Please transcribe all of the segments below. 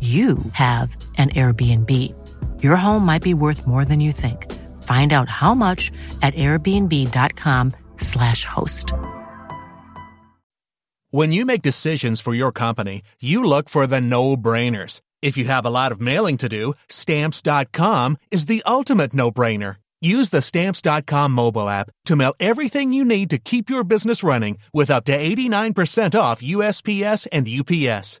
you have an Airbnb. Your home might be worth more than you think. Find out how much at airbnb.com/slash host. When you make decisions for your company, you look for the no brainers. If you have a lot of mailing to do, stamps.com is the ultimate no brainer. Use the stamps.com mobile app to mail everything you need to keep your business running with up to 89% off USPS and UPS.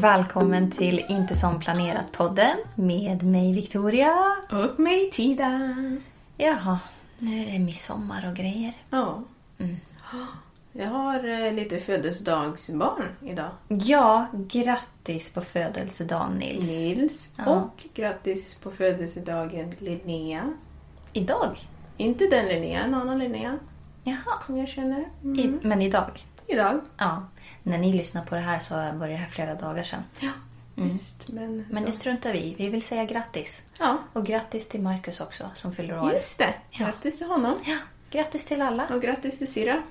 Välkommen till Inte som planerat-podden med mig Victoria. Och mig Tida. Jaha, nu är det midsommar och grejer. Ja. Jag har eh, lite födelsedagsbarn idag. Ja, grattis på födelsedagen Nils. Nils. Ja. Och grattis på födelsedagen Linnea. Idag? Inte den Linnea, en annan Linnea Jaha, som jag känner. Mm. I, men idag? Idag. Ja. När ni lyssnar på det här så var det här flera dagar sedan. Ja, visst. Men, Men det struntar vi i. Vi vill säga grattis. Ja, Och grattis till Marcus också som fyller år. just det. Ja. Grattis till honom. Ja, grattis till alla. Och grattis till syrra.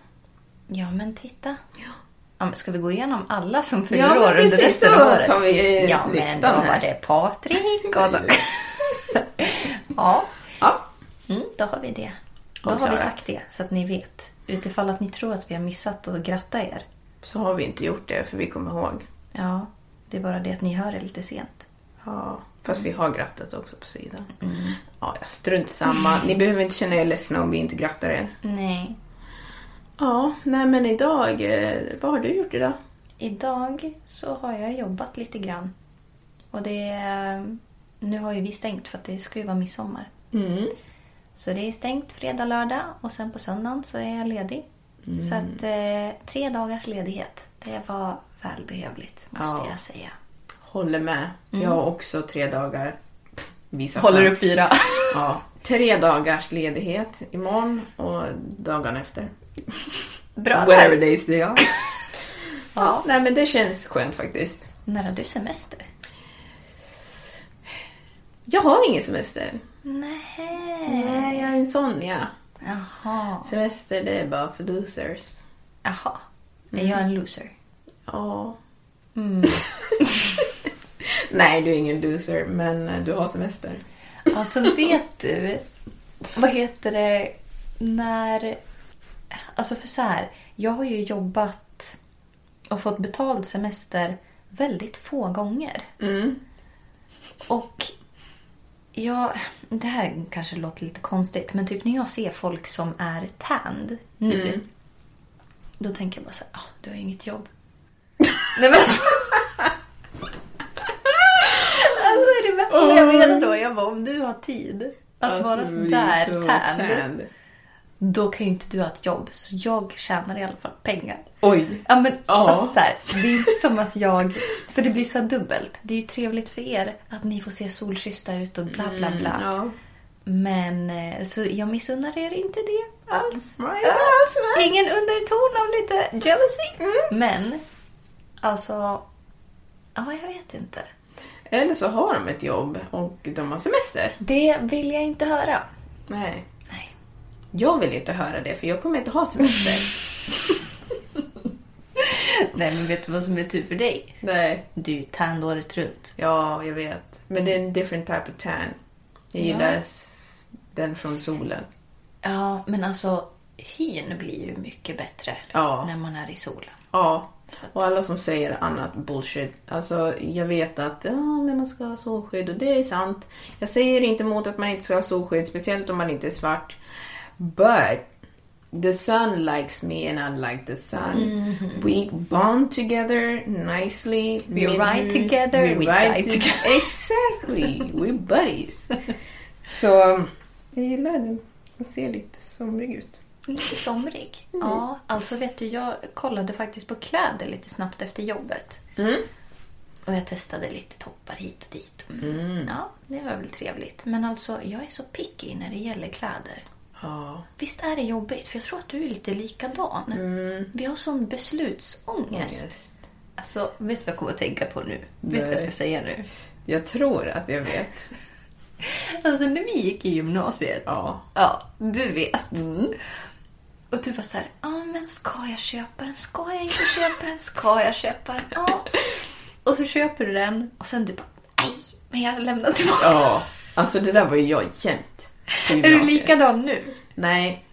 Ja, men titta. Ja. men ska vi gå igenom alla som fyller Ja, år under precis, resten av året? tar vi, eh, ja, men då här. var det Patrik och så... Ja, Ja. mm, då har vi det. Då har vi sagt det så att ni vet. Utifall att ni tror att vi har missat att gratta er. Så har vi inte gjort det för vi kommer ihåg. Ja, det är bara det att ni hör det lite sent. Ja, fast vi har grattat också på sidan. Ja, strunt samma. Ni behöver inte känna er ledsna om vi inte grattar er. Nej. Ja, nej men idag, eh, vad har du gjort idag? Idag så har jag jobbat lite grann. Och det... Nu har ju vi stängt för att det ska ju vara midsommar. Mm. Så det är stängt fredag, lördag och sen på söndagen så är jag ledig. Mm. Så att eh, tre dagars ledighet, det var välbehövligt måste Ja. jag säga. Håller med. Jag har också tre dagar. Visa Håller du fyra? Ja, tre dagars ledighet imorgon och dagen efter. Bra Whatever där. days they are. ja, nej men det känns skönt faktiskt. När har du semester? Jag har ingen semester. Nej. Nej, jag är en sån ja. Jaha. Semester det är bara för losers. Jaha. Är jag en loser? Ja. Nej, du är ingen loser, men du har semester. Alltså vet du, vad heter det, när... Alltså för så här, jag har ju jobbat och fått betald semester väldigt få gånger. Mm. Och jag, det här kanske låter lite konstigt, men typ när jag ser folk som är tanned nu, då tänker jag bara så här, ah, du har ju inget jobb. Nej men alltså. alltså är det vad jag menar då? Jag bara, om du har tid att vara Att bli sådär så tanned. Då kan ju inte du ha ett jobb. Så jag tjänar i alla fall pengar. Oj. Ja, men Ja. alltså så här, det är inte som att jag... För det blir så dubbelt. Det är ju trevligt för er att ni får se solkyssta ut och bla bla bla. Mm, Ja. Men så så jag missunnar er inte det alls. Inte alls, nej. Ingen underton av lite jealousy. Men, alltså... Ja, jag vet inte. Eller så har de ett jobb och de har semester. Det vill jag inte höra. Nej. Jag vill inte höra det för jag kommer inte ha semester. Nej, men vet du vad som är tur för dig? Nej. Du är tanned året runt. Ja, jag vet. Men det är en different type of tan. Jag Ja. gillar s- den från solen. Ja, men alltså hyn blir ju mycket bättre Ja. när man är i solen. Ja. Att- Och alla som säger annat bullshit. Alltså, jag vet att ja, men man ska ha solskydd och det är sant. Jag säger inte emot att man inte ska ha solskydd, speciellt om man inte är svart. But the sun likes me and I like the sun. We bond together nicely. We ride together, we die to- together. Exactly! We're buddies. Så jag gillar den. Den ser lite somrig ut. Lite somrig. Ja, alltså vet du, jag kollade faktiskt på kläder lite snabbt efter jobbet. Mm. Och jag testade lite toppar hit och dit. Mm. Ja, det var väl trevligt. Men alltså, jag är så picky när det gäller kläder. Ja. Visst är det jobbigt? För jag tror att du är lite likadan. Vi har sån beslutsångest. Ångest. Alltså, vet du vad jag kommer att tänka på nu? Vet du vad jag Nej. ska säga nu? Jag tror att jag vet. Alltså, när vi gick i gymnasiet. Ja. Ja, du vet. Och du var så här, ja men ska jag köpa den? Ska jag inte köpa den? Ska jag köpa den? Ja. Och så köper du den och sen du bara, nej, men jag lämnar tillbaka. Ja, alltså det där var ju jag jämt. Är du likadan nu? Nej,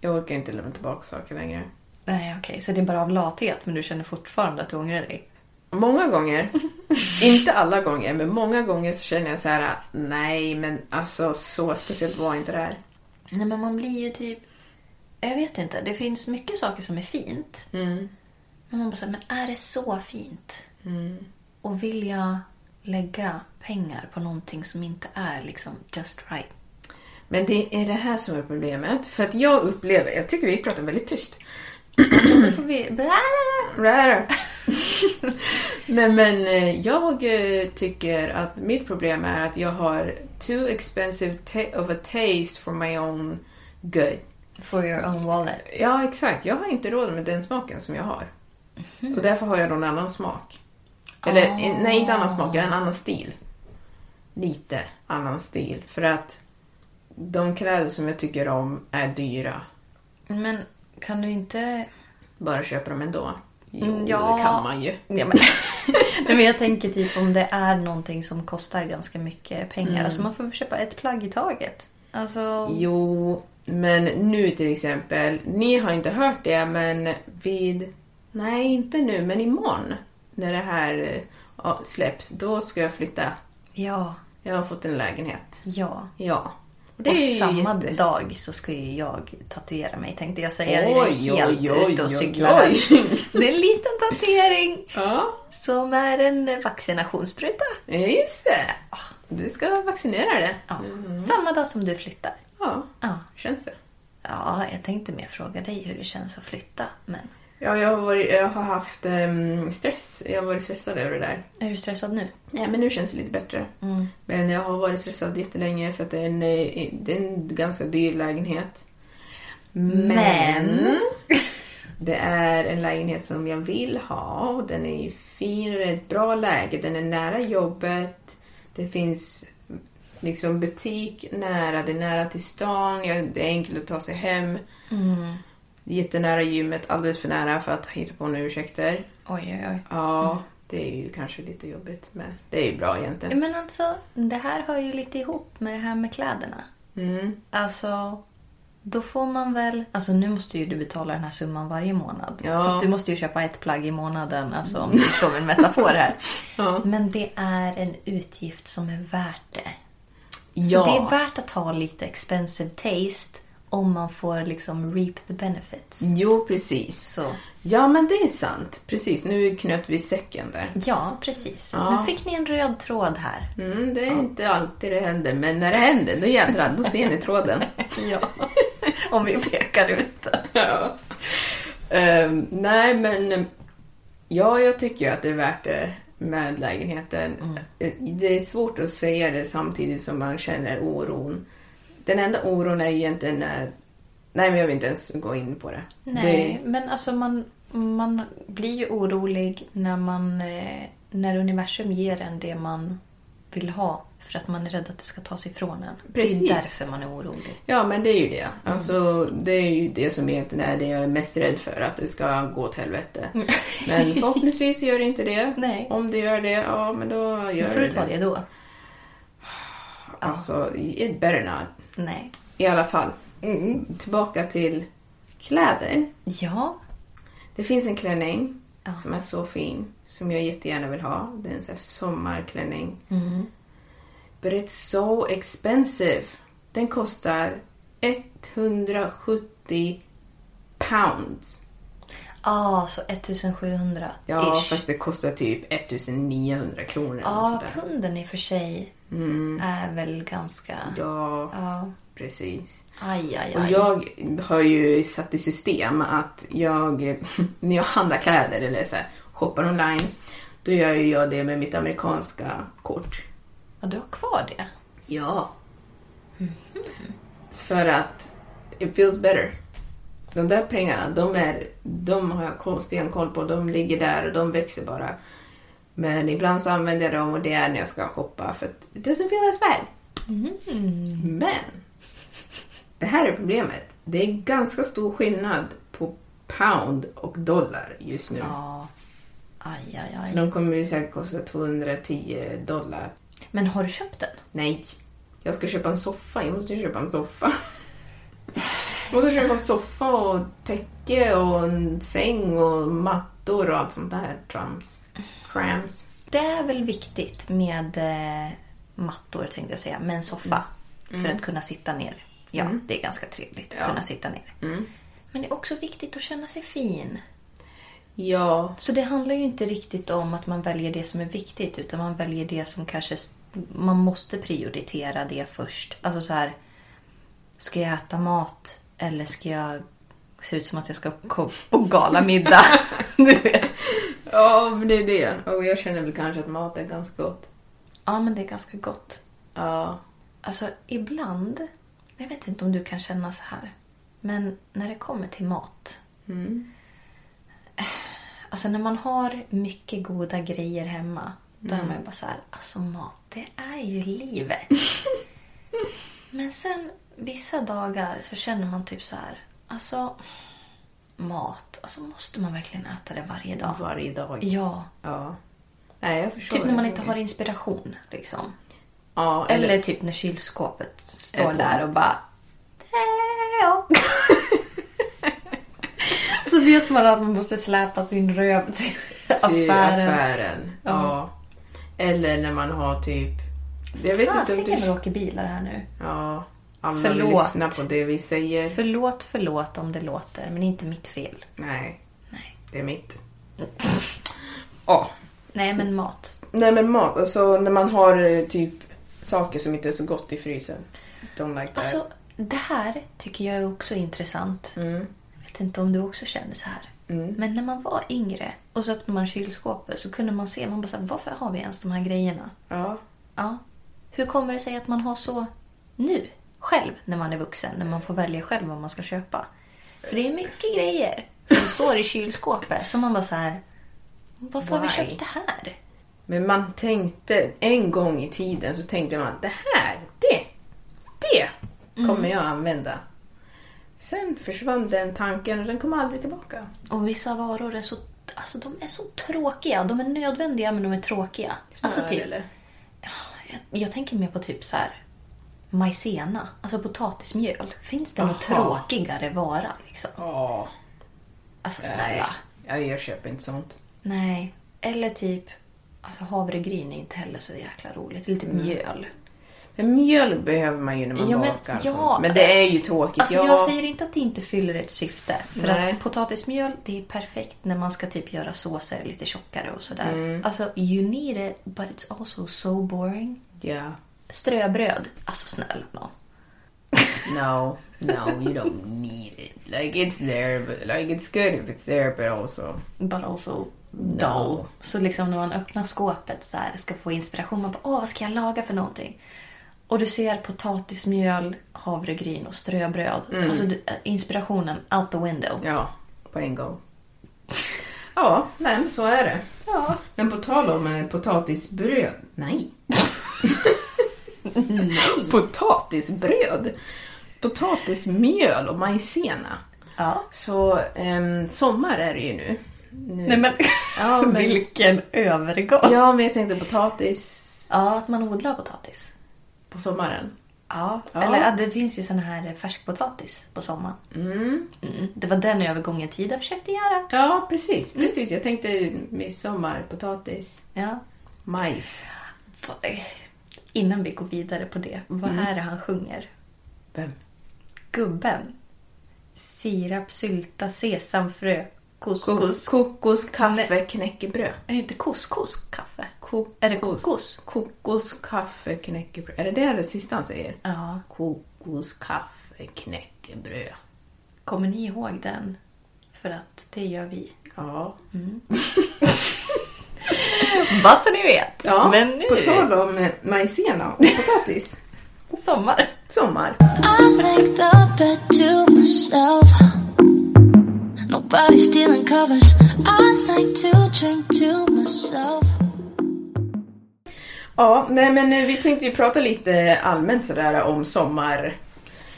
jag orkar inte lämna tillbaka saker längre. Nej, okej, så det är bara av lathet, men du känner fortfarande att du ångrar dig? Många gånger, inte alla gånger, men många gånger så känner jag så här, nej men alltså så speciellt var inte det här. Nej, men man blir ju typ, jag vet inte, det finns mycket saker som är fint. Mm. Men man bara säger, men är det så fint? Och vill jag lägga pengar på någonting som inte är liksom just right? Men det är det här som är problemet. För att jag upplever, jag tycker vi pratar väldigt tyst. Nej men eh, jag eh, tycker att mitt problem är att jag har too expensive of a taste for my own good. For your own wallet. Ja, exakt. Jag har inte råd med den smaken som jag har. Och därför har jag en annan smak. Eller, eh, nej, inte annan smak, jag har en annan stil. Lite annan stil. För att de kläder som jag tycker om är dyra. Men kan du inte... Bara köper dem ändå. Jo, Mm, ja. det kan man ju. Ja, men... Nej, men jag tänker typ om det är någonting som kostar ganska mycket pengar. Alltså man får köpa ett plagg i taget. Alltså... Jo, men nu till exempel. Ni har inte hört det, men vid... Nej, inte nu, men imorgon. När det här eh, släpps, då ska jag flytta. Ja, Jag har fått en lägenhet. ja. Ja. Det är ju samma dag så ska ju jag tatuera mig tänkte jag säga. Oj, jag är helt oj, oj, ute och oj, cyklar. här. oj. Det är en liten tatuering Ja, som är en vaccinationsspruta. just det. Du ska vaccinera det. Ja. Samma dag som du flyttar. Ja, Ja. känns det. ja, jag tänkte mer fråga dig hur det känns att flytta. Men Ja, jag har, varit, jag har haft ehm, stress. Jag har varit stressad över det där. är du stressad nu? Nej, men nu känns det lite bättre. Men jag har varit stressad jättelänge för att det är en, eh, det är en ganska dyr lägenhet. Men det är en lägenhet som jag vill ha den är fin och det är ett bra läge. Den är nära jobbet. Det finns liksom butik nära, det är nära till stan, det är enkelt att ta sig hem. Är jättenära gymmet, alldeles för nära för att hitta på några ursäkter. Oj, oj, oj. Ja, det är ju kanske lite jobbigt men det är ju bra egentligen. Men alltså, det här hör ju lite ihop med det här med kläderna. Mm. Alltså, då får man väl... Alltså nu måste ju du betala den här summan varje månad. Ja. Så du måste ju köpa ett plagg i månaden, alltså om du förstår min metafor här. Ja. Men det är en utgift som är värt det. Ja. Så det är värt att ha lite expensive taste om man får liksom reap the benefits. Jo, precis. Så, Ja, men det är sant. Precis, nu knöt vi säcken där. ja, precis. Ja. Nu fick ni en röd tråd här. Mm, det är inte alltid det händer, men när det händer, då jädrar, då ser ni tråden. Ja. om vi pekar ut det. ja. Ehm, nej, men ja, jag tycker att det är värt det med lägenheten. Eh, Det är svårt att säga det samtidigt som man känner oron. Den enda oron är egentligen när... Nej, men jag vill inte ens gå in på det. Nej, men alltså man, man blir ju orolig när, man, eh, när universum ger en det man vill ha för att man är rädd att det ska tas ifrån en. Precis. Det är därför man är orolig. Ja, men det är ju det. Alltså, det är ju det som egentligen är det jag är mest rädd för, att det ska gå åt helvete. Men förhoppningsvis gör det inte det. Nej. Om det gör det, ja men då gör Då får det du ta det då. Alltså, it better not. Nej. I alla fall, tillbaka till kläder. Ja. Det finns en klänning Ja. som är så fin, som jag jättegärna vill ha. Det är en sån sommarklänning. But it's so expensive. Den kostar 170 pounds. Ja, så 1700 Ja, ish. fast det kostar typ 1900 kronor Ja, sådär. punden i och för sig är väl ganska... Ja, Ja. precis. Aj, aj, Och aj. jag har ju satt i system att jag, när jag handlar kläder eller så här, shoppar online, då gör ju jag det med mitt amerikanska kort. Ja, du har kvar det? Ja. För att it feels better. De där pengarna, de, är, de har jag koll- stenkoll på. De ligger där och de växer bara. Men ibland så använder jag dem och det är när jag ska shoppa för att it doesn't feel as bad. Men det här är problemet. Det är ganska stor skillnad på pound och dollar just nu. Ja. Aj, aj, aj. Så de kommer ju säkert kosta 210 dollar. Men har du köpt den? Nej. Jag ska köpa en soffa. Jag måste ju köpa en soffa. Jag måste köpa en soffa och täcke och en säng och mattor och allt sånt där trams. Trams. Det är väl viktigt med eh, mattor, tänkte jag säga, med en soffa. För att kunna sitta ner. Ja, det är ganska trevligt att Ja. kunna sitta ner. Men det är också viktigt att känna sig fin. Ja, Så det handlar ju inte riktigt om att man väljer det som är viktigt utan man väljer det som kanske... Man måste prioritera det först. Alltså så här... Ska jag äta mat eller ska jag se ut som att jag ska på galamiddag? du vet. Ja men det är det. Och jag känner väl kanske att mat är ganska gott. Ja, men det är ganska gott. Ja. Alltså ibland, jag vet inte om du kan känna så här, men när det kommer till mat. Alltså när man har mycket goda grejer hemma, då är man ju bara så här, alltså mat, det är ju livet. men sen vissa dagar så känner man typ så här, alltså mat, alltså måste man verkligen äta det varje dag? Varje dag. Ja, Ja. Nej, jag förstår. typ när man inte har inspiration liksom. Ja, Eller typ när kylskåpet står Är där och bara... Ja. Så vet man att man måste släpa sin röv till till affären. affären. Ja. Eller när man har typ... Jag vet inte om du... vi åker bilar här nu. Ja. Alla Förlåt. vill lyssna på det vi säger. Förlåt, förlåt om det låter, men inte mitt fel. Nej, Nej. det är mitt. Ja. Nej, men mat. Nej men mat, alltså när man har eh, typ saker som inte är så gott i frysen. Don't like that. Alltså, det här tycker jag är också intressant. Mm. Jag vet inte om du också känner så här. Men när man var yngre och så öppnade man kylskåpet så kunde man se, man bara så här, varför har vi ens de här grejerna? Ja. Ja. Hur kommer det sig att man har så nu, själv, när man är vuxen? När man får välja själv vad man ska köpa. För det är mycket grejer som står i kylskåpet som man bara så här... Varför har vi Why? köpt det här? Men man tänkte, en gång i tiden så tänkte man det här, det, det kommer jag använda. Sen försvann den tanken och den kom aldrig tillbaka. Och vissa varor är så, alltså, de är så tråkiga. De är nödvändiga men de är tråkiga. alltså, Smör typ, eller? jag, jag tänker mer på typ så här majsena, alltså potatismjöl. Finns det något Aha. tråkigare vara liksom? Alltså Nej, snälla. ja, jag köper inte sånt. Nej. Eller typ, alltså havregryn är inte heller så jäkla roligt. Eller typ mjöl. Men mjöl behöver man ju när man Ja, men- bakar. ja. men det är ju tråkigt. Alltså ja. jag säger inte att det inte fyller ett syfte. För Nej. att potatismjöl, det är perfekt när man ska typ göra såser lite tjockare och sådär. Mm. Alltså, you need it, but it's also so boring. Ja. Ströbröd, alltså snälla nån. No, no, you don't need it. Like it's there, but like it's good if it's there, but also But also dull. Så liksom när man öppnar skåpet så här, ska få inspiration. Man bara, åh vad ska jag laga för någonting? Och du ser potatismjöl, havregryn och ströbröd. Alltså du, inspirationen out the window. ja, på en gång. Ja, nej, men så är det. Ja. Men på tal om eh, potatisbröd, nej. potatisbröd. Potatismjöl och majsena. Ja. Så ehm, sommar är det ju nu. nu. Nej men, Ja, men- vilken övergång. Ja, men jag tänkte potatis Ja, att man odlar potatis. på sommaren. Ja, Ja. eller ja, det finns ju sån här färskpotatis på sommaren. Mm. Mm. Det var den övergången Tida försökte göra. Ja, precis. precis. Jag tänkte midsommar, potatis, Ja. majs. Innan vi går vidare på det, vad är det han sjunger? Vem? Gubben. Sirap, sylta, sesamfrö, couscous. Kokos, kokos kaffe, knäckebröd. Är det inte couscous kaffe? Kokos. Är det kokos? Kokos, kaffe, knäckebröd. Är det det, det sista han säger? Ja. Kokos, kaffe, knäckebröd. Kommer ni ihåg den? För att det gör vi. Ja. Bara så ni vet. ja. Men nu På tal om majsena och potatis. sommar. Sommar. I make the bed to myself. Nobody stealing covers. I like to drink to myself. Ja, nej men eh, vi tänkte ju prata lite allmänt sådär om sommar.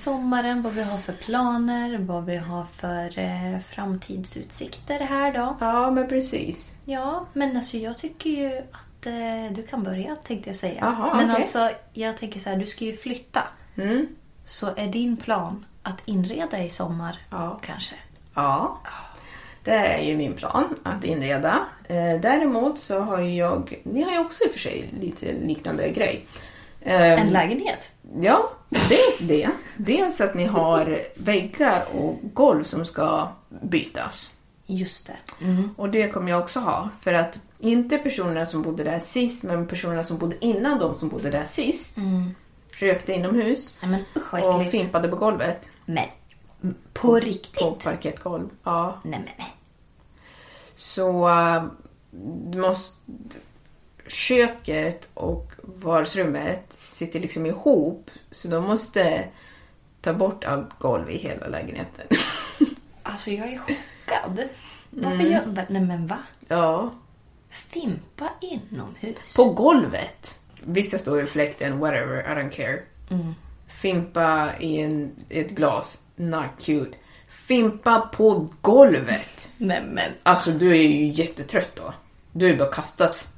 Sommaren, vad vi har för planer, vad vi har för eh, framtidsutsikter här då. Ja, men precis. Ja, men alltså jag tycker ju att eh, du kan börja tänkte jag säga. Jaha, men okej. alltså jag tänker så här, du ska ju flytta. Mm. Så är din plan att inreda i sommar Ja. kanske? Ja, det är ju min plan att inreda. Eh, däremot så har jag, ni har ju också i och för sig lite liknande grej. En lägenhet? Ja, dels det. Dels att ni har väggar och golv som ska bytas. Just det. Och det kommer jag också ha. För att inte personerna som bodde där sist, men personerna som bodde innan de som bodde där sist rökte inomhus Nej men usch och äckligt. fimpade på golvet. Men på riktigt? På parkettgolv. Ja. Nej men nej. Så äh, du måste... Köket och vardagsrummet sitter liksom ihop. Så de måste ta bort allt golv i hela lägenheten. Alltså jag är chockad. Varför Mm. gör... Nej men va? ja. Fimpa inomhus? På golvet. Vissa står i fläkten, whatever, I don't care. Fimpa i en, ett glas, not cute. Fimpa på golvet. Nej men. Alltså du är ju jättetrött då. Du har ju bara kastat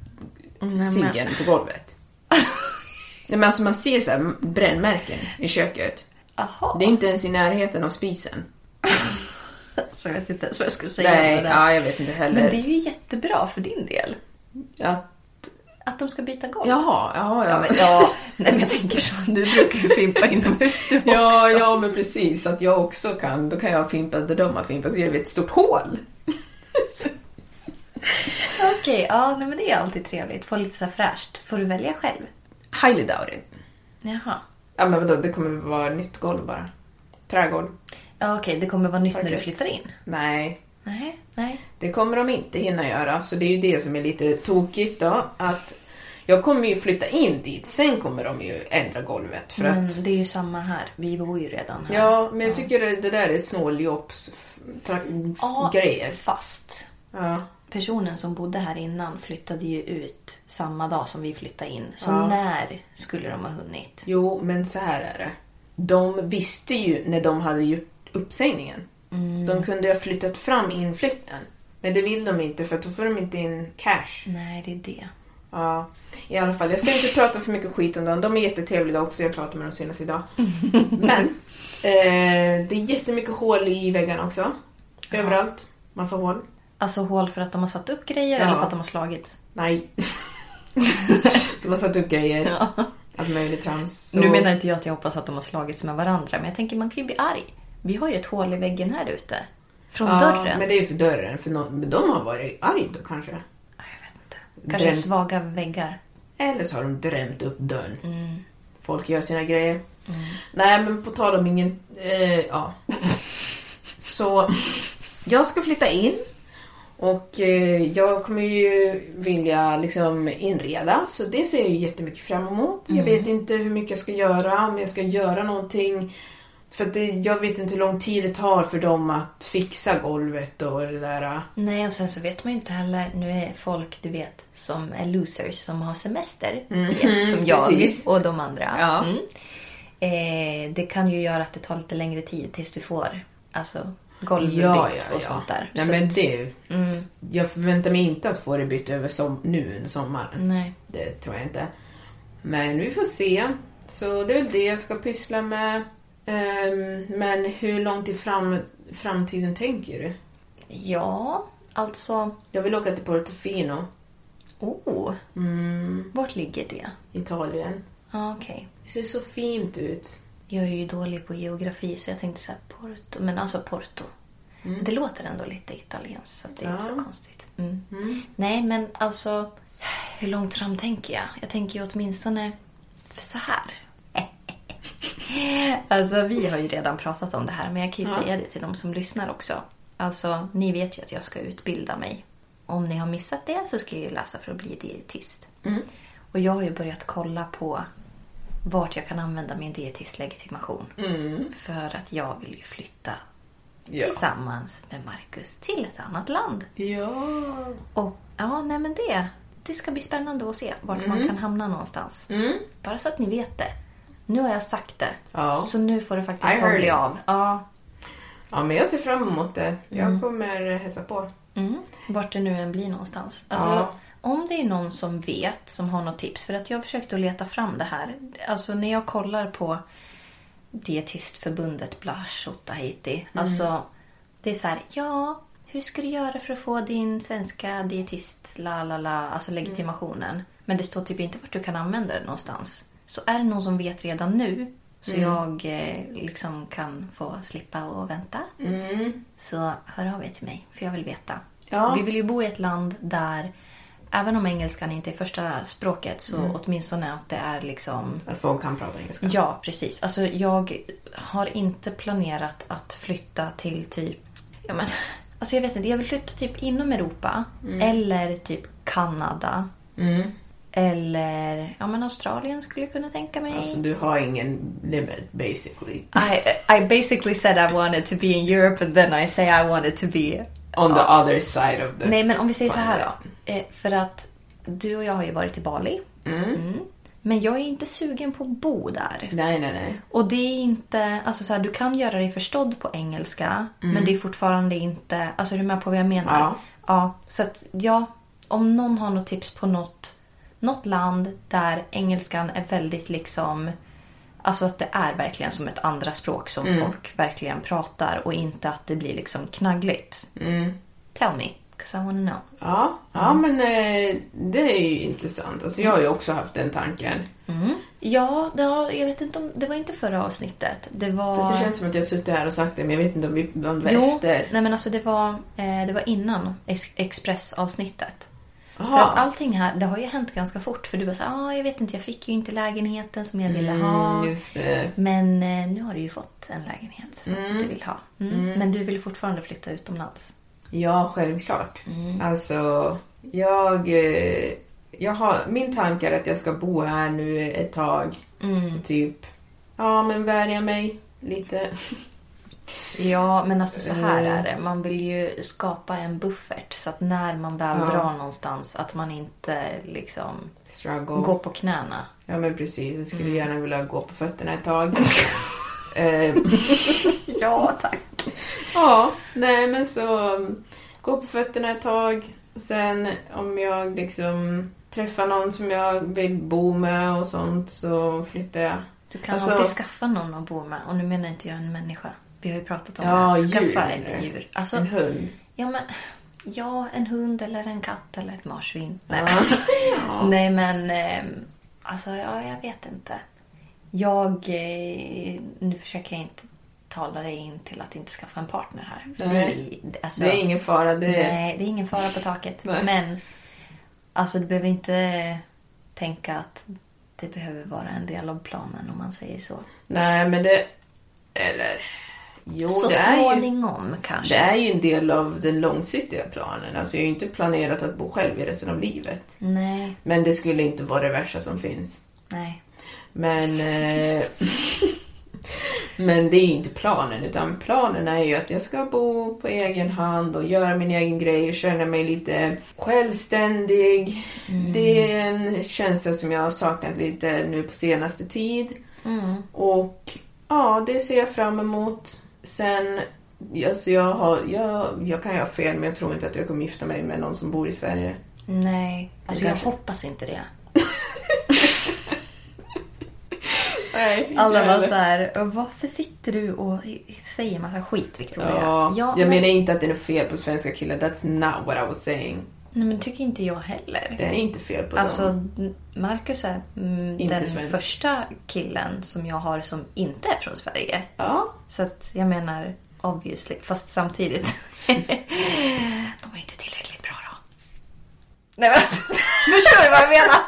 ciggen på golvet. Nej, men alltså man ser så här brännmärken i köket. Aha. Det är inte ens i närheten av spisen. Så jag vet inte ens vad jag ska säga Nej, om det där. ja, jag vet inte heller. Men det är ju jättebra för din del. Att, Att de ska byta golv. jaha, jaha, ja. Ja, men, ja. Nej, men jag tänker så. Du brukar ju fimpa inomhus du Ja, ja, men precis. Att jag också kan. Då kan jag fimpa där de har fimpat. Så gör vi ett stort hål. Okej, ja nej, men det är alltid trevligt. Få lite så fräscht. Får du välja själv? Highly doubt it. Jaha. Ja, men vadå, det kommer vara nytt golv bara. Trägolv. Ja, okej, det kommer vara nytt när du flyttar in. Nej, Nej, nej. det kommer de inte hinna göra. Så det är ju det som är lite tokigt då. Att jag kommer ju flytta in dit. Sen kommer de ju ändra golvet. För Men att, det är ju samma här. Vi bor ju redan här. ja, men jag tycker det, det där är snåljåps f- tra- Ja, grejer. Fast Ja. Personen som bodde här innan flyttade ju ut samma dag som vi flyttade in. Så Ja. när skulle de ha hunnit? Jo, men så här är det. De visste ju när de hade gjort uppsägningen. Mm. De kunde ha flyttat fram inflytten. Men det vill de inte för då får de inte in cash. Nej, det är det. Ja, i alla fall. Jag ska inte prata för mycket skit om dem. De är jättetrevliga också. Jag pratade med dem senast idag. Men eh, det är jättemycket hål i väggarna också. Överallt. Massa hål. Alltså hål för att de har satt upp grejer Ja. eller för att de har slagits? Nej. de har satt upp grejer. Allt möjligt trams. Så- Nu menar inte jag att jag hoppas att de har slagits med varandra, men jag tänker man kan ju bli arg. Vi har ju ett hål i väggen här ute. Från ja, dörren. men det är ju för dörren. För någon, men de har varit arg då kanske. Jag vet inte. Kanske Dräm- svaga väggar. Eller så har de drämt upp dörren. Folk gör sina grejer. Nej, men på tal om ingen... Eh, ja. Så jag ska flytta in. Och eh, jag kommer ju vilja liksom inreda, så det ser jag ju jättemycket fram emot. Jag vet inte hur mycket jag ska göra, om jag ska göra någonting För det, jag vet inte hur lång tid det tar för dem att fixa golvet och det där. Nej, och sen så vet man ju inte heller. Nu är folk, du vet, som är losers som har semester. Du vet, som jag precis. och de andra. Ja. Mm. Eh, det kan ju göra att det tar lite längre tid tills vi får alltså, golv bytt och sånt där. Nej, Så men det, Mm. Jag förväntar mig inte att få det bytt över som, nu under sommaren. Nej. Det tror jag inte. Men vi får se. Så det är väl det jag ska pyssla med. Ehm, men hur långt i fram, framtiden tänker du? Ja, alltså... Jag vill åka till Portofino, Oh, mm, vart ligger det? Italien. Ja, okej. Det ser så fint ut. Jag är ju dålig på geografi så jag tänkte säga Porto. Men alltså Porto. Det låter ändå lite italienskt så det är inte så Ja. konstigt. Mm. Nej, men alltså hur långt fram tänker jag? Jag tänker ju åtminstone så här. alltså vi har ju redan pratat om det här men jag kan ju Ja. säga det till de som lyssnar också. Alltså ni vet ju att jag ska utbilda mig. Om ni har missat det så ska jag ju läsa för att bli dietist. Och jag har ju börjat kolla på vart jag kan använda min dietistlegitimation. För att jag vill ju flytta Ja. tillsammans med Marcus till ett annat land. Ja. Och ja, nej men det, det ska bli spännande att se vart man kan hamna någonstans. Bara så att ni vet det. Nu har jag sagt det. Ja. Så nu får det I faktiskt ta och heard bli av. Ja. Ja, men jag ser fram emot det. Jag kommer hälsa på. Mm. Vart det nu än blir någonstans. Alltså, Ja. Om det är någon som vet, som har något tips. För att jag försökte att leta fram det här. Alltså när jag kollar på Dietistförbundet Blash och Tahiti. Alltså det är så här, ja, hur ska du göra för att få din svenska dietist, la la la, alltså legitimationen. Men det står typ inte vart du kan använda det någonstans. Så är det någon som vet redan nu så jag eh, liksom kan få slippa och vänta. Så hör av er till mig, för jag vill veta. Ja. Vi vill ju bo i ett land där, även om engelskan inte är första språket, så åtminstone att det är liksom... Att folk kan prata engelska. Ja, precis. Alltså jag har inte planerat att flytta till typ... Ja, men, alltså jag vet inte, jag vill flytta typ inom Europa. Eller typ Kanada. Eller ja, men Australien skulle jag kunna tänka mig. Alltså du har ingen limit basically. I, I basically said I wanted to be in Europe and then I say I wanted to be... On the other side of the... Nej, men om vi säger så här då. Eh, för att du och jag har ju varit i Bali. Mm. Men jag är inte sugen på att bo där. Nej, nej, nej. Och det är inte... Alltså så här, du kan göra dig förstådd på engelska. Men det är fortfarande inte... Alltså är du med på vad jag menar? Ja. Ja, så att ja. Om någon har något tips på något, något land där engelskan är väldigt liksom... Alltså att det är verkligen som ett andra språk som folk verkligen pratar och inte att det blir liksom knaggligt. Tell me, 'cause I wanna know. Ja, ja men eh, det är ju intressant. Alltså jag har ju också haft den tanken. Ja, det har, jag vet inte om... Det var inte förra avsnittet. Det var... Det känns som att jag suttit här och sagt det, men jag vet inte om, vi, om det var Jo, efter. nej men alltså det var, eh, det var innan ex- Express-avsnittet. För Aha. att allting här, det har ju hänt ganska fort. För du var så ah, jag vet inte, jag fick ju inte lägenheten som jag ville ha. Mm, just det. Men eh, nu har du ju fått en lägenhet som du vill ha. Mm. Men du vill fortfarande flytta utomlands. Ja, självklart. Mm. Alltså, jag... eh, jag har, min tanke är att jag ska bo här nu ett tag. Mm. Typ, ja men värja mig lite. Ja, men alltså så här Eh. är det. Man vill ju skapa en buffert. Så att när man väl Ja. drar någonstans, att man inte liksom Struggle. går på knäna. Ja men precis, jag skulle Mm. gärna vilja gå på fötterna ett tag. eh, Ja, tack. ja, nej men så um, gå på fötterna ett tag. Och sen om jag liksom träffar någon som jag vill bo med och sånt så flyttar jag. Du kan Alltså- alltid skaffa någon att bo med. Och nu menar inte jag en människa. Vi har ju pratat om Ja, djur, Skaffa menar ett djur. Alltså, En hund. ja, men, ja, en hund eller en katt eller ett marsvin. Nej, Ja. men, nej, men ehm, alltså, ja, jag vet inte. Jag... Eh, nu försöker jag inte tala dig in till att inte skaffa en partner här. Nej. det, är- alltså, Det är ingen fara. Det Nej, det är ingen fara på taket. Nej. Men alltså, du behöver inte tänka att det behöver vara en del av planen om man säger så. Nej, men det... Eller... Jo, så är, ju, småningom kanske. det är ju en del av den långsiktiga planen. Alltså, jag har ju inte planerat att bo själv i resten av livet. Nej, Men det skulle inte vara det värsta som finns. nej. Men... Eh, Men det är inte planen, utan planen är ju att jag ska bo på egen hand och göra min egen grej och känna mig lite självständig. Det är en känsla som jag har saknat lite nu på senaste tid. Och ja, det ser jag fram emot. Sen, alltså jag, har, jag, jag kan ju ha fel, men jag tror inte att jag kommer gifta mig med någon som bor i Sverige. Nej, alltså jag hoppas inte det. Nej, Alla var heller. så här, varför sitter du och säger massa skit Victoria? Ja, jag men, menar inte att det är fel på svenska killar. That's not what I was saying. Nej men tycker inte jag heller. Det är inte fel på Alltså, dem. Marcus är mm, den svensk. första killen som jag har som inte är från Sverige. Ja, Så att jag menar, obviously, fast samtidigt. de är inte tillräckligt bra då. Nej men alltså, förstår du vad jag menar?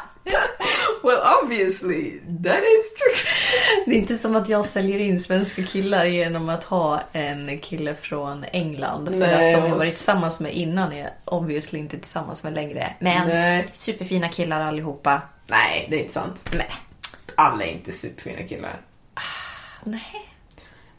Well obviously, that is true. Det är inte som att jag säljer in svenska killar genom att ha en kille från England. För Nej, att de jag varit tillsammans med innan är obviously inte tillsammans med längre. Men Nej. superfina killar allihopa. Nej, det är inte sant. Nej. Alla är inte superfina killar. Nej.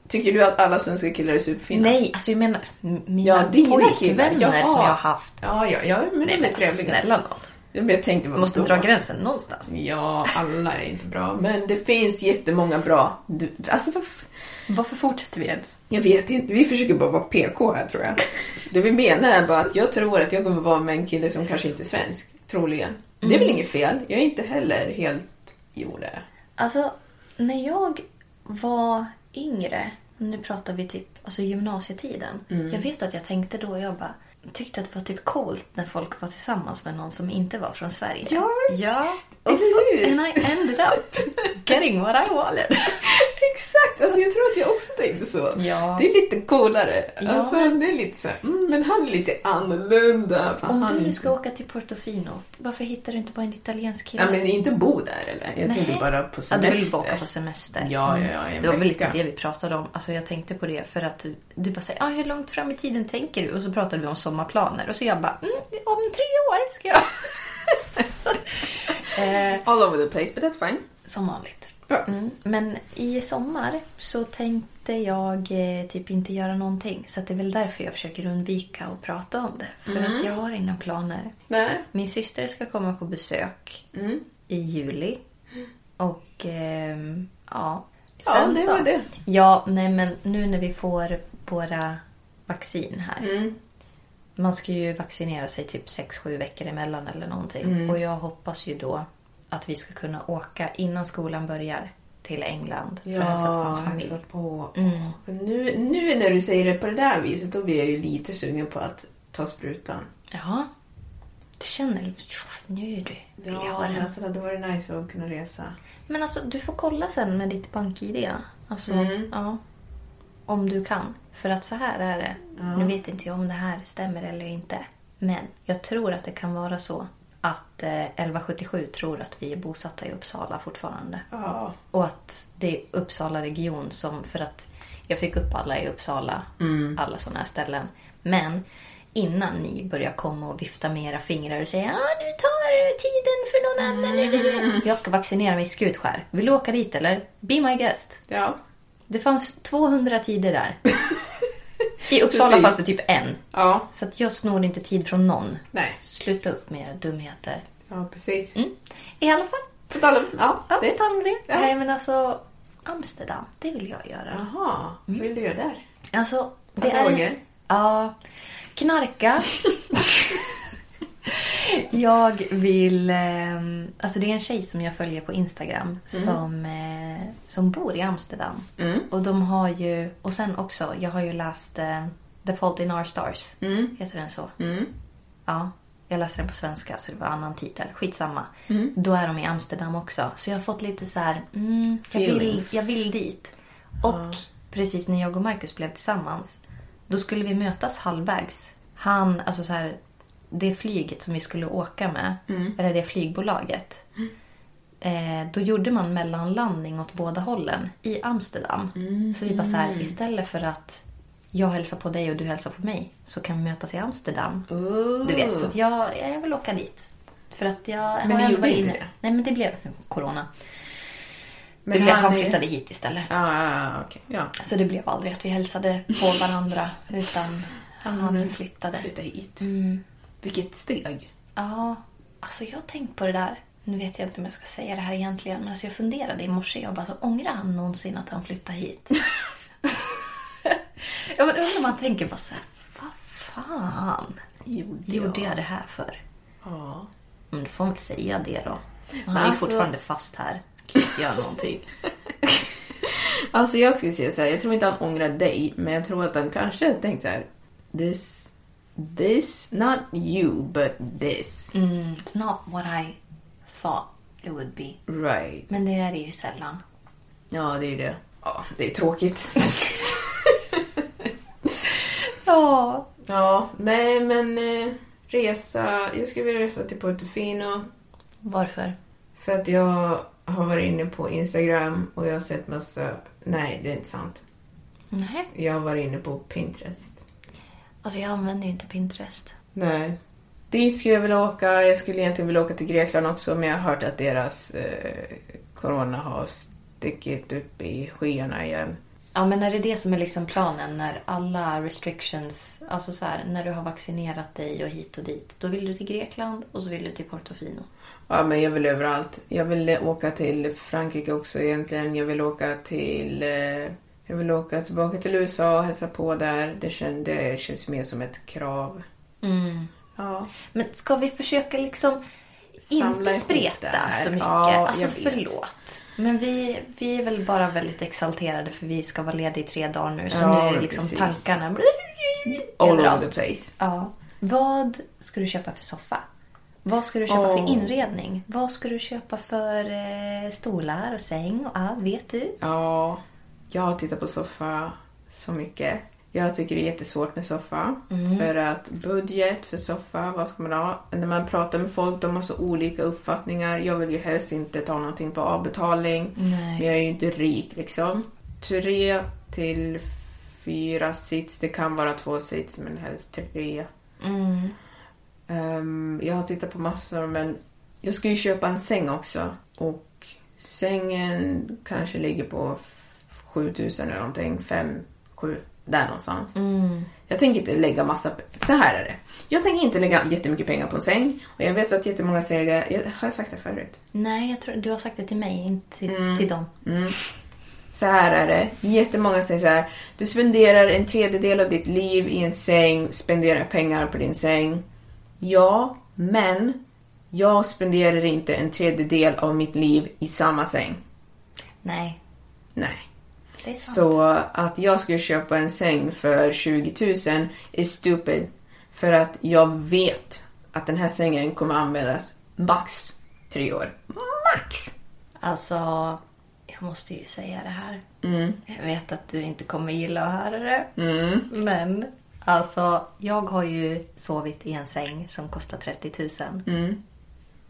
Tycker du att alla svenska killar är superfina? Nej, alltså jag menar mina Ja, pojkvänner som jag har haft. Ja, ja, ja men Nej men alltså snälla nån. Jag tänkte vad måste dra gränsen någonstans. Ja, alla är inte bra. Men det finns jättemånga bra. Du, alltså, vad f- Varför fortsätter vi ens? jag vet inte. Vi försöker bara vara PK här, tror jag. Det vi menar är bara att jag tror att jag kommer vara med en kille som kanske inte är svensk. Troligen. Det är Mm. väl inget fel. Jag är inte heller helt... Jo, det är Alltså, när jag var yngre, nu pratar vi typ alltså gymnasietiden. Jag vet att jag tänkte då, jag bara tyckte att det var typ coolt när folk var tillsammans med någon som inte var från Sverige. Ja, ja. Och så, and I ended up getting what I wanted. Exakt! Alltså jag tror att jag också tänkte så. Ja. Det är lite coolare. Ja, alltså, det är lite så här, mm, men han är lite annorlunda. Om du inte- ska åka till Portofino, varför hittar du inte bara en italiensk kille? Ja, men inte bo där eller? Jag Nej. tänkte bara på Ja, semester. du vill bara åka på semester. Ja, ja, ja, en Det var väl lite det vi pratade om. Alltså jag tänkte på det för att du, bara säger ah, hur långt fram i tiden tänker du? Och så pratade vi om sommarplaner. Och så jag bara, mm, om tre år ska jag... eh, All over the place, but that's fine. som vanligt. Ja. Mm. Men i sommar så tänkte jag eh, typ inte göra någonting. Så det är väl därför jag försöker undvika att prata om det. För Mm. att jag har inga planer. Nej. Min syster ska komma på besök Mm. i juli. Och ehm, ja. Ja, det så- var det. Ja, nej men nu när vi får våra vaccin här. Mm. Man ska ju vaccinera sig typ 6-7 veckor emellan eller någonting. Mm. Och jag hoppas ju då att vi ska kunna åka innan skolan börjar till England för att hälsa på Ja, hans familj. hälsa på. Mm. Nu, nu när du säger det på det där viset, då blir jag ju lite sugen på att ta sprutan. Ja. Du känner, nu du, vill jag ha den. alltså, då var det nice att kunna resa. Men alltså, du får kolla sen med ditt bank-id. Alltså, Mm. ja. Om du kan. För att så här är det. Ja. Nu vet inte jag om det här stämmer eller inte. Men jag tror att det kan vara så att eh, 1177 tror att vi är bosatta i Uppsala fortfarande. Ja. Och att det är Uppsala region som... För att jag fick upp alla i Uppsala, alla sådana här ställen. Men innan ni börjar komma och vifta med era fingrar och säga ah, nu tar tiden för någon annan. Jag ska vaccinera mig i Skutskär. Vill du åka dit eller? Be my guest. Ja. Det fanns 200 tider där. I Uppsala Precis. fanns det typ en. Ja. Så att jag snor inte tid från någon. Nej. Sluta upp med era dumheter. Ja, precis. Mm. I alla fall. På tal om... Ja, Ja, det. på tal om det. Ja. Nej, men alltså Amsterdam, det vill jag göra. Jaha, vad vill du göra där? Alltså, Ta det är... droger? Ja, knarka. jag vill... ehm, alltså det är en tjej som jag följer på Instagram som, eh, som bor i Amsterdam. Mm. Och de har ju... Och sen också, jag har ju läst eh, The Fault in Our Stars. Mm. Heter den så? Mm. Ja, jag läste den på svenska så det var annan titel. Skitsamma. Mm. Då är de i Amsterdam också. Så jag har fått lite så här, mm, jag, vill, jag vill dit. Och precis när jag och Marcus blev tillsammans, då skulle vi mötas halvvägs. Han, alltså så här, det flyget som vi skulle åka med, Mm. eller det flygbolaget. Eh, då gjorde man mellanlandning åt båda hållen i Amsterdam. Så vi bara så här, istället för att jag hälsar på dig och du hälsar på mig så kan vi mötas i Amsterdam. Oh. Du vet, så jag, jag vill åka dit. För att jag Men har ni gjorde inte det? Nej, men det blev corona. Men det blev, han han är- flyttade hit istället. Ja, ja, okej. Ja. Så det blev aldrig att vi hälsade på varandra. Utan han flyttade. Flytta hit. Mm. Vilket steg. Ja, alltså jag har tänkt på det där. Nu vet jag inte om jag ska säga det här egentligen. Men alltså jag funderade i morse. Jag bara, så, ångrar han någonsin att han flyttade hit? ja, men undrar man tänker bara så här, vad fan Gjorde gjorde jag det här för? Ja. Men du får väl säga det då. Han Men är alltså- fortfarande fast här. Göra någonting. Alltså jag skulle säga så här, jag tror inte han ångrar dig, men jag tror att han kanske tänkt så här. This, this, not you, but this. Mm, it's not what I thought it would be. Right. Men det är det ju sällan. Ja, det är det. Ja, det är tråkigt. Ja. ja, nej men eh, resa. Jag skulle vilja resa till Portofino. Varför? För att jag har varit inne på Instagram och jag har sett massa... Nej, det är inte sant. Nej. Jag har varit inne på Pinterest. Alltså jag använder ju inte Pinterest. Nej. Dit skulle jag vilja åka. Jag skulle egentligen vilja åka till Grekland också, men jag har hört att deras eh, corona har stickit upp i skyarna igen. Ja, men är det det som är liksom planen när alla restrictions, alltså så här, när du har vaccinerat dig och hit och dit, då vill du till Grekland och så vill du till Portofino. Ja, men jag vill överallt. Jag vill åka till Frankrike också egentligen. Jag vill åka till... Eh, jag vill åka tillbaka till USA och hälsa på där. Det, kän, det känns mer som ett krav. Mm. Ja. Men ska vi försöka liksom Samla inte spreta så mycket? Ja, alltså förlåt. Men vi, vi är väl bara väldigt exalterade för vi ska vara lediga i tre dagar nu. Så Ja, nu är liksom precis. tankarna All over the place. Ja. Vad ska du köpa för soffa? Vad ska du köpa för Åh. inredning? Vad ska du köpa för eh, stolar och säng och allt? Vet du? Ja, jag har tittat på soffa så mycket. Jag tycker det är jättesvårt med soffa. För att budget för soffa, vad ska man ha? När man pratar med folk, de har så olika uppfattningar. Jag vill ju helst inte ta någonting på avbetalning. Nej. Men jag är ju inte rik liksom. Tre till fyra sits, det kan vara två sits men helst tre. Mm. Ehm, jag har tittat på massor men jag ska ju köpa en säng också. Och sängen kanske ligger på f- 7000 eller någonting. 5, 7, där någonstans. Mm. Jag tänker inte lägga massa... Så här är det. Jag tänker inte lägga jättemycket pengar på en säng. Och jag vet att jättemånga säger det. Jag, har jag sagt det förut? Nej, jag tror du har sagt det till mig, inte till, till dem. Så här är det. Jättemånga säger så här. Du spenderar en tredjedel av ditt liv i en säng, spenderar pengar på din säng. Ja, men jag spenderar inte en tredjedel av mitt liv i samma säng. Nej, Nej. det är sant. Så att jag skulle köpa en säng för 20 000 är stupid. För att jag vet att den här sängen kommer användas max tre år. Max! Alltså, jag måste ju säga det här. Mm. Jag vet att du inte kommer gilla att höra det. Men alltså, jag har ju sovit i en säng som kostar 30 000. Mm.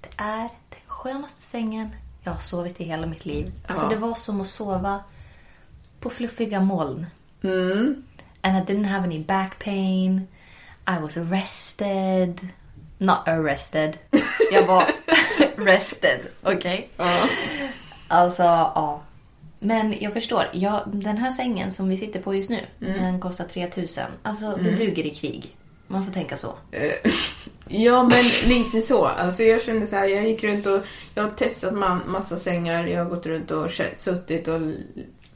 Det är den skönaste sängen jag har sovit i hela mitt liv. Alltså Ja. det var som att sova på fluffiga moln. Mm. And I didn't have any back pain. I was rested. Not arrested. Jag var rested, okej? Alltså, ja. Men jag förstår. Jag, den här sängen som vi sitter på just nu, den kostar 3000. Alltså, det duger i krig. Man får tänka så. Ja, men lite så. Alltså jag kände så här, jag gick runt och jag har testat man, massa sängar. Jag har gått runt och suttit och...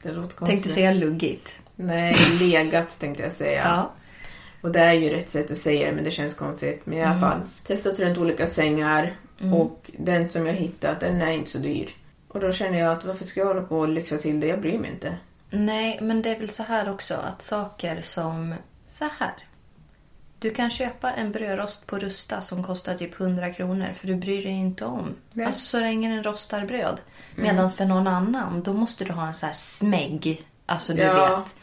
Det låter konstigt. Tänkte säga luggit. Nej, legat tänkte jag säga. Ja. Och det är ju rätt sätt att säga det, men det känns konstigt. Men i alla fall, testat runt olika sängar och den som jag hittat, den är inte så dyr. Och då känner jag att varför ska jag hålla på och lyxa till det? Jag bryr mig inte. Nej, men det är väl så här också att saker som så här. Du kan köpa en brödrost på Rusta som kostar typ 100 kronor för du bryr dig inte om. Nej. Alltså så länge den rostar bröd. Medan för någon annan då måste du ha en så här smägg. Alltså du Ja. vet.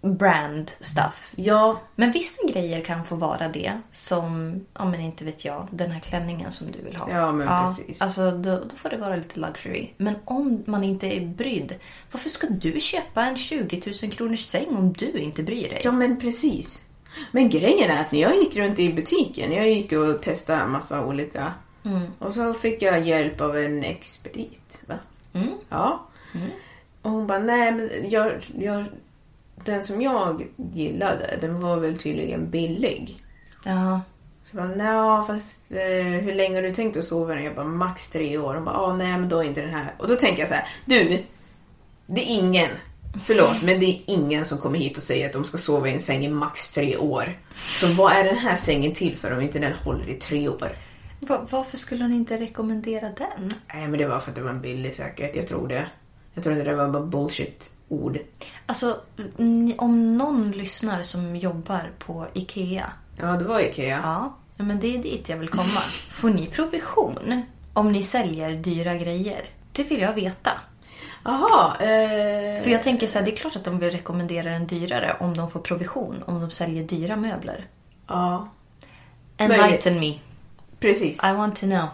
Brand stuff. Ja, Men vissa grejer kan få vara det. Som, ja men inte vet jag, den här klänningen som du vill ha. Ja, men precis. Alltså då, då får det vara lite luxury. Men om man inte är brydd, varför ska du köpa en 20 000 kronors säng om du inte bryr dig? ja men precis. Men grejen är att när jag gick runt i butiken, jag gick och testade en massa olika. Och så fick jag hjälp av en expedit. Va? Ja. Och hon bara, nej men jag, jag, den som jag gillade, den var väl tydligen billig. Ja. Så jag bara, fast eh, hur länge har du tänkt att sova den? Jag bara, max tre år. Hon bara, ah, nej men då är inte den här. Och då tänker jag så här, du, det är ingen, förlåt, men det är ingen som kommer hit och säger att de ska sova i en säng i max tre år. Så vad är den här sängen till för om inte den håller i tre år? Va- varför skulle hon inte rekommendera den? Nej men det var för att det var en billig säkert, jag tror det. Jag tror att det var bara bullshit-ord. Alltså, om någon lyssnar som jobbar på IKEA. Ja, det var Ikea. Ja, men det är dit jag vill komma. Får ni provision om ni säljer dyra grejer? Det vill jag veta. Jaha, eh, För jag tänker så här, det är klart att de vill rekommendera den dyrare om de får provision, om de säljer dyra möbler. ja, Enlighten me. precis. I want to know.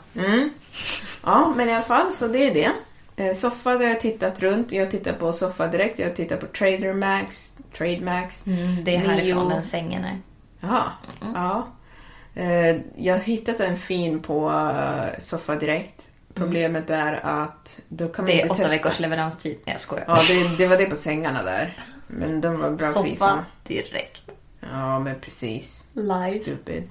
Ja, men i alla fall, så det är det. Eh, soffa, där jag tittat runt. Jag tittar på Soffa direkt. Jag tittar på Trader Max, Trade Max. Mm, det är härifrån den sängen är. Jaha, ja. Eh, jag har hittat en fin på uh, Soffa direkt. Problemet är att då kan man Det är åtta testa. veckors leveranstid. Nej, jag skojar. Ja, det, det var det på sängarna där. Men de var bra Soffa priserna. direkt. Ja, men precis. Lies. Stupid.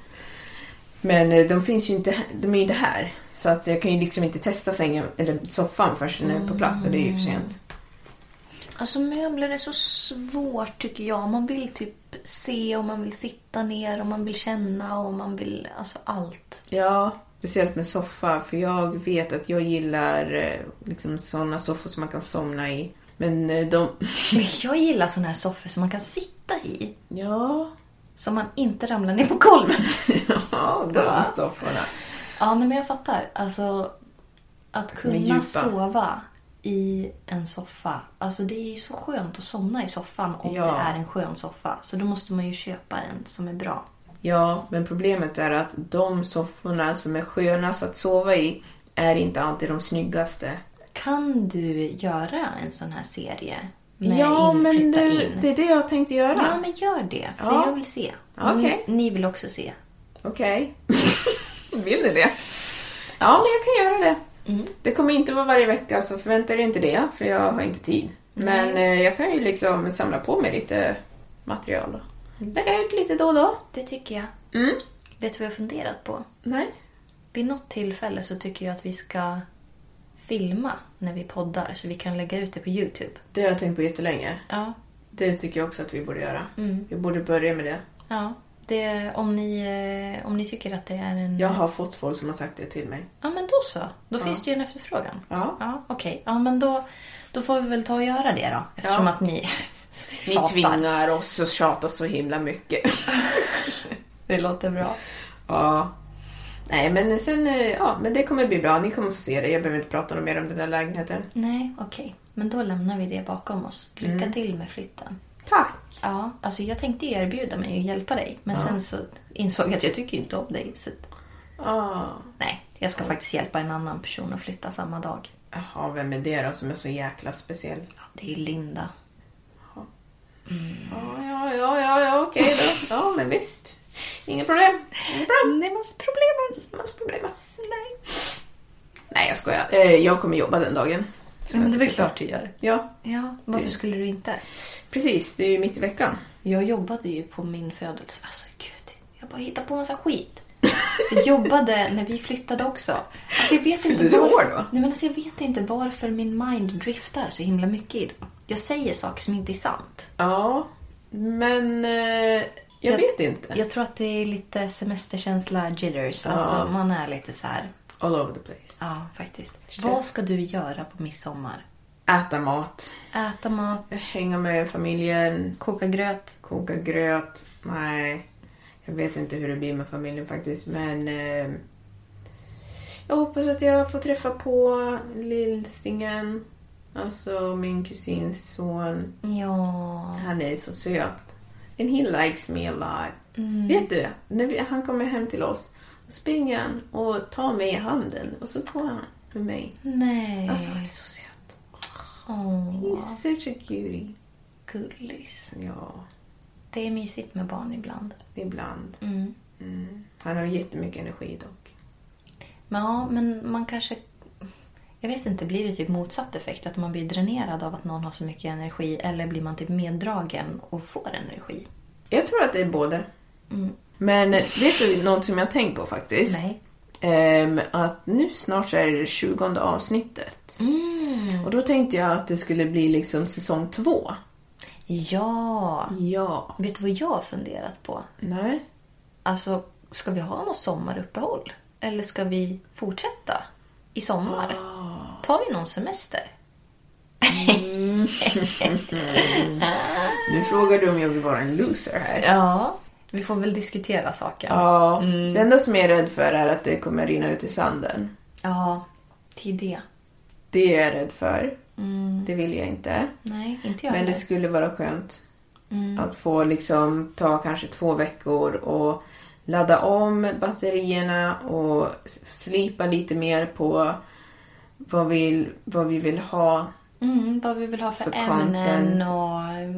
Men eh, de finns ju inte, de är ju inte här. Så att jag kan ju liksom inte testa sängen, eller soffan först när den är på plats och det är ju för sent. Alltså möbler är så svårt tycker jag. Man vill typ se och man vill sitta ner och man vill känna och man vill, alltså allt. Ja, speciellt med soffa. För jag vet att jag gillar eh, liksom sådana soffor som man kan somna i. Men eh, de... Jag gillar såna här soffor som man kan sitta i. Ja, Så man inte ramlar ner på golvet. ja de sofforna. Ja, nej, men jag fattar. Alltså, att kunna sova i en soffa. Alltså det är ju så skönt att somna i soffan om Ja. det är en skön soffa. Så då måste man ju köpa en som är bra. Ja, men problemet är att de sofforna som är skönast att sova i är inte alltid de snyggaste. Kan du göra en sån här serie? Med ja, men du, in? det är det jag tänkte göra. Ja, men gör det. För Ja. jag vill se. Okej. Ni, ni vill också se. Okej. Vill ni det? Ja, men jag kan göra det. Det kommer inte vara varje vecka, så förvänta er inte det, för jag har inte tid. Men eh, jag kan ju liksom samla på mig lite material och lägga ut lite då och då. Det tycker jag. Mm. Vet du vad jag har funderat på? Nej. Vid något tillfälle så tycker jag att vi ska filma när vi poddar så vi kan lägga ut det på Youtube. Det har jag tänkt på jättelänge. Ja, Det tycker jag också att vi borde göra. Vi borde börja med det. ja. Det, om, ni, eh, om ni tycker att det är en... Jag har fått folk som har sagt det till mig. Ja, men då så. Då finns det ju en efterfrågan. Ja. Ja, okej. Ja, men då, då får vi väl ta och göra det då. Eftersom Ja. att ni Ni tjatar. tvingar oss att tjata så himla mycket. Det låter bra. ja. Nej, men sen, eh, ja, men det kommer bli bra. Ni kommer få se det. Jag behöver inte prata mer om den där lägenheten. Nej, okej. Men då lämnar vi det bakom oss. Lycka Mm. till med flytten. Tack! Ja, alltså jag tänkte ju erbjuda mig att hjälpa dig. Men sen så insåg jag att jag tycker inte om dig. Så Ah. nej, jag ska faktiskt hjälpa en annan person att flytta samma dag. Jaha, vem är det då som är så jäkla speciell? Ja, det är Linda. Ja, ja, ja, ja, ja okej då. Ja, men visst. Inget problem. Inget problem. Nej, mas problemas. Mas problemas. Nej. Nej, jag skojar. Eh, Jag kommer jobba den dagen. Så Men det är väl klart du gör. Ja, Ja, varför skulle du inte? precis. Det är ju mitt i veckan. Jag jobbade ju på min födelse. Alltså gud, jag bara hittar på massa skit. Jag jobbade när vi flyttade också. Alltså, jag vet inte Fyllde varför... år då? Nej, men alltså, jag vet inte varför min mind driftar så himla mycket idag. Jag säger saker som inte är sant. Ja, men eh, jag, Jag- vet inte. Jag tror att det är lite semesterkänsla jitters. Alltså, man är lite så här... All over the place. Ja, faktiskt. Vad ska du göra på midsommar? Äta mat. Äta mat, Hänga med familjen. koka gröt. Koka gröt. Nej, jag vet inte hur det blir med familjen faktiskt. Men eh, jag hoppas att jag får träffa på lillstingen. Alltså min kusins son. Ja. Han är så söt. And he likes me a lot. Vet du, när vi, han kommer hem till oss springer han och tar mig i handen och så tar han med mig. Nej. Alltså han är så söt. Åh, He's such a cutie. gullis. Ja, Det är mysigt med barn ibland. ibland. Mm. Mm. Han har jättemycket energi dock. Men ja, men man kanske... Jag vet inte, blir det typ motsatt effekt? Att man blir dränerad av att någon har så mycket energi eller blir man typ meddragen och får energi? Jag tror att det är både. Men vet du något som jag har tänkt på faktiskt? Nej. Ehm, att nu snart så är det det 20 avsnittet. Och då tänkte jag att det skulle bli liksom säsong två. Ja. Ja. Vet du vad jag har funderat på? Nej. Alltså, ska vi ha något sommaruppehåll? Eller ska vi fortsätta i sommar? Tar vi någon semester? Nu frågar du om jag vill vara en loser här. Ja. Vi får väl diskutera saken. Ja. Det enda som jag är rädd för är att det kommer rinna ut i sanden. Ja, till det. Det är jag rädd för. Det vill jag inte. Nej, inte jag Men det skulle vara skönt att få liksom ta kanske två veckor och ladda om batterierna och slipa lite mer på vad vi, vad vi vill ha. Mm, vad vi vill ha för, För ämnen content.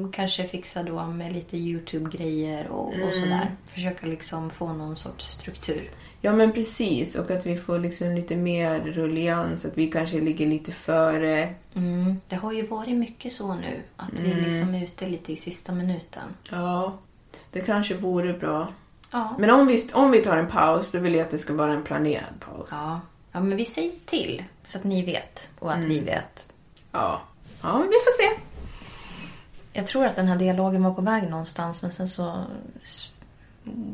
och kanske fixa då med lite YouTube-grejer och, och sådär. Försöka liksom få någon sorts struktur. Ja men precis och att vi får liksom lite mer rullians, att vi kanske ligger lite före. Mm. Det har ju varit mycket så nu att vi liksom är ute lite i sista minuten. Ja, det kanske vore bra. Ja. Men om vi, om vi tar en paus, då vill jag att det ska vara en planerad paus. Ja. ja, men vi säger till så att ni vet och att vi vet. Ja, ja men vi får se. Jag tror att den här dialogen var på väg någonstans men sen så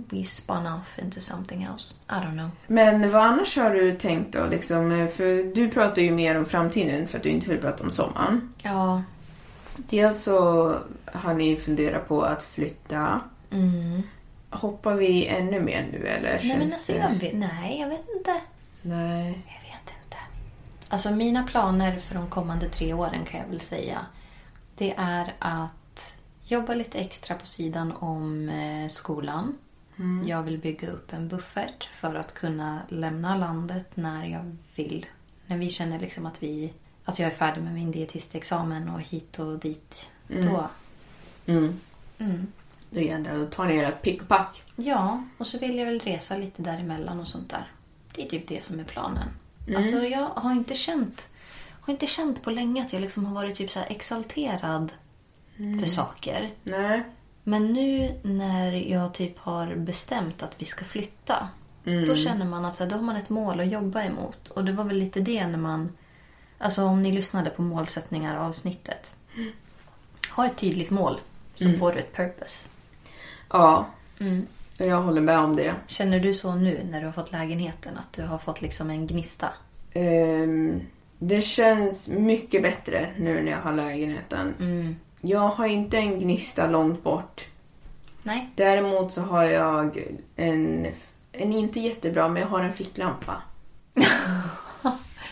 we spun off into something else. I don't know. Men vad annars har du tänkt då? Liksom, för du pratar ju mer om framtiden för att du inte vill prata om sommaren. Ja. Dels så har ni funderat på att flytta. Mm. Hoppar vi ännu mer nu eller? Nej, men alltså, jag vet, nej, jag vet inte. Nej. Alltså mina planer för de kommande tre åren kan jag väl säga. Det är att jobba lite extra på sidan om eh, skolan. Jag vill bygga upp en buffert för att kunna lämna landet när jag vill. När vi känner liksom att, vi, att jag är färdig med min dietistexamen och hit och dit. Då. Mm. Mm. Då jädrar, då tar ni era pick och pack. Ja, och så vill jag väl resa lite däremellan och sånt där. Det är typ det som är planen. Alltså jag har inte känt har inte känt på länge att jag liksom har varit typ så exalterad för saker. Nej. Men nu när jag typ har bestämt att vi ska flytta. Då känner man att så här, då har man ett mål att jobba emot. Och det var väl lite det när man... Alltså om ni lyssnade på målsättningar avsnittet. Ha ett tydligt mål så får du ett purpose. Ja. Jag håller med om det. Känner du så nu när du har fått lägenheten? Att du har fått liksom en gnista? Ehm, det känns mycket bättre nu när jag har lägenheten. Mm. Jag har inte en gnista långt bort. Nej. Däremot så har jag en, en inte jättebra, men jag har en ficklampa.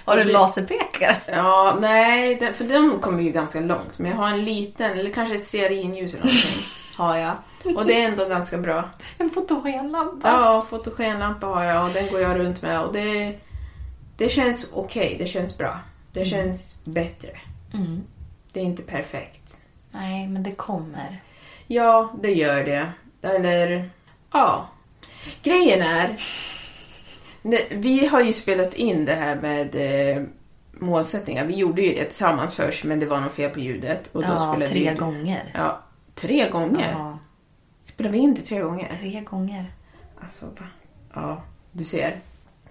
Har du det- laserpekare? Ja, nej, för den kommer ju ganska långt. Men jag har en liten, eller kanske ett stearinljus eller någonting. har jag. Och det är ändå ganska bra. En fotogenlampa? Ja, fotogenlampa har jag och den går jag runt med. Och det, det känns okej, det känns bra. Det känns bättre. Mm. Det är inte perfekt. Nej, men det kommer. Ja, det gör det. Eller, ja. Grejen är... Vi har ju spelat in det här med eh, målsättningar. Vi gjorde ju det tillsammans först, men det var något fel på ljudet. Och då ja, spelade tre vi... gånger. Ja, tre gånger? Ja, Spelade vi in det tre gånger? tre gånger. Alltså, va? Ja, du ser.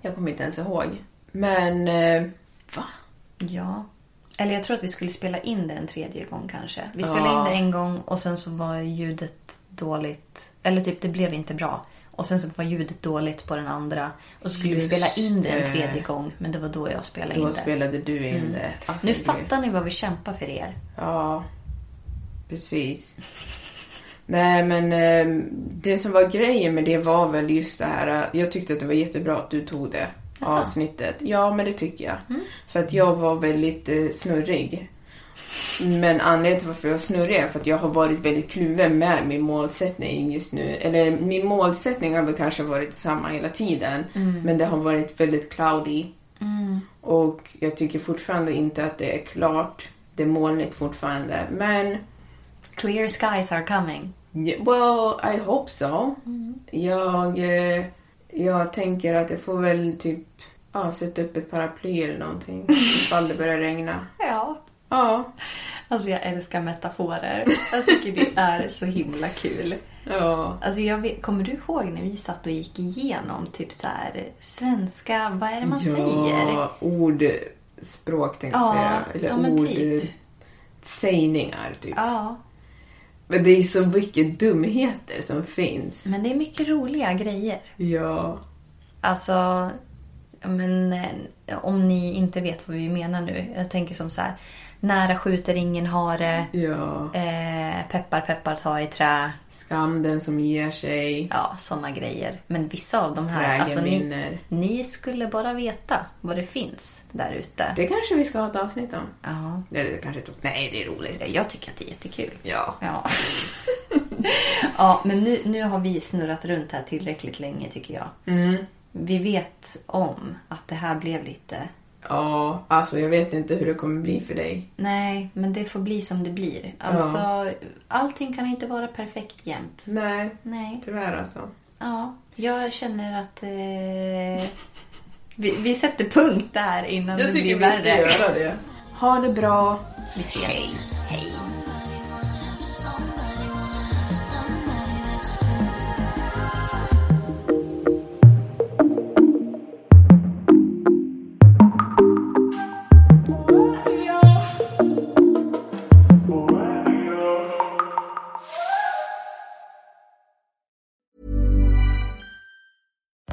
Jag kommer inte ens ihåg. Men, eh, va? Ja. Eller jag tror att vi skulle spela in det en tredje gång kanske. Vi spelade Ja. in det en gång och sen så var ljudet dåligt. Eller typ, det blev inte bra. Och sen så var ljudet dåligt på den andra. Och så skulle Just vi spela in det en tredje gång. Men det var då jag spelade in Då det. spelade du in det. Alltså, Nu det- fattar ni vad vi kämpar för er. Ja, precis. Nej, men eh, det som var grejen med det var väl just det här. eh, Jag tyckte att det var jättebra att du tog det Jaså? avsnittet. Ja, men det tycker jag. För att jag var väldigt eh, snurrig. Men anledningen till varför jag var snurrig är för att jag har varit väldigt kluven med min målsättning just nu. Eller min målsättning har väl kanske varit samma hela tiden. Men det har varit väldigt cloudy. Och jag tycker fortfarande inte att det är klart. Det är molnigt fortfarande. Men Clear skies are coming. Well, I hope so. Jag, eh, jag tänker att det får väl typ Ja, sätta upp ett paraply eller någonting ifall det börjar regna. Ja. Ja. Alltså jag älskar metaforer. Jag tycker det är så himla kul. Ja. Alltså jag vet, kommer du ihåg när vi satt och gick igenom typ så här svenska, vad är det man säger? Ja, ordspråk tänkte jag Ja, säga. Eller ja, ord... typ. Sägningar, typ. Ja, Men det är så mycket dumheter som finns. men det är mycket roliga grejer. Ja. Alltså, men eh, om ni inte vet vad vi menar nu. Jag tänker som så här. Nära skjuter ingen hare. Ja. Eh, peppar peppar ta i trä. Skam den som ger sig. Ja, sådana grejer. Men vissa av de här, Trägen alltså ni, vinner. ni skulle bara veta vad det finns där ute. Det kanske vi ska ha ett avsnitt om. Ja, Eller det kanske inte... Nej, det är roligt. jag tycker att det är jättekul. Ja. Ja, ja men nu, nu har vi snurrat runt här tillräckligt länge tycker jag. Mm. Vi vet om att det här blev lite... Ja, alltså jag vet inte hur det kommer bli för dig. Nej, men det får bli som det blir. Alltså, allting kan inte vara perfekt jämt. Nej, Nej. tyvärr alltså. Ja, jag känner att eh, vi, vi sätter punkt där innan det blir värre. det. Ha det bra. Vi ses. Hej.